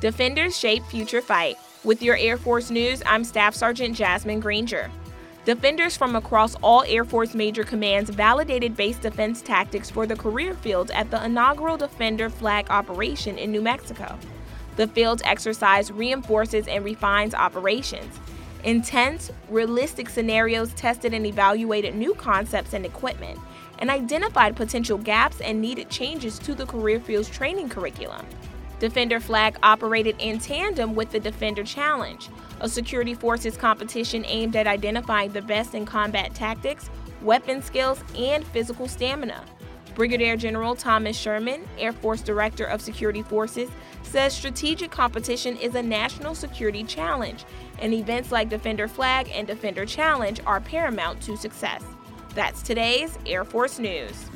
Defenders shape future fight. With your Air Force news, I'm Staff Sergeant Jasmine Granger. Defenders from across all Air Force major commands validated base defense tactics for the career field at the inaugural Defender Flag operation in New Mexico. The field exercise reinforces and refines operations. Intense, realistic scenarios tested and evaluated new concepts and equipment, and identified potential gaps and needed changes to the career field's training curriculum. Defender Flag operated in tandem with the Defender Challenge, a security forces competition aimed at identifying the best in combat tactics, weapon skills, and physical stamina. Brigadier General Thomas Sherman, Air Force Director of Security Forces, says strategic competition is a national security challenge, and events like Defender Flag and Defender Challenge are paramount to success. That's today's Air Force News.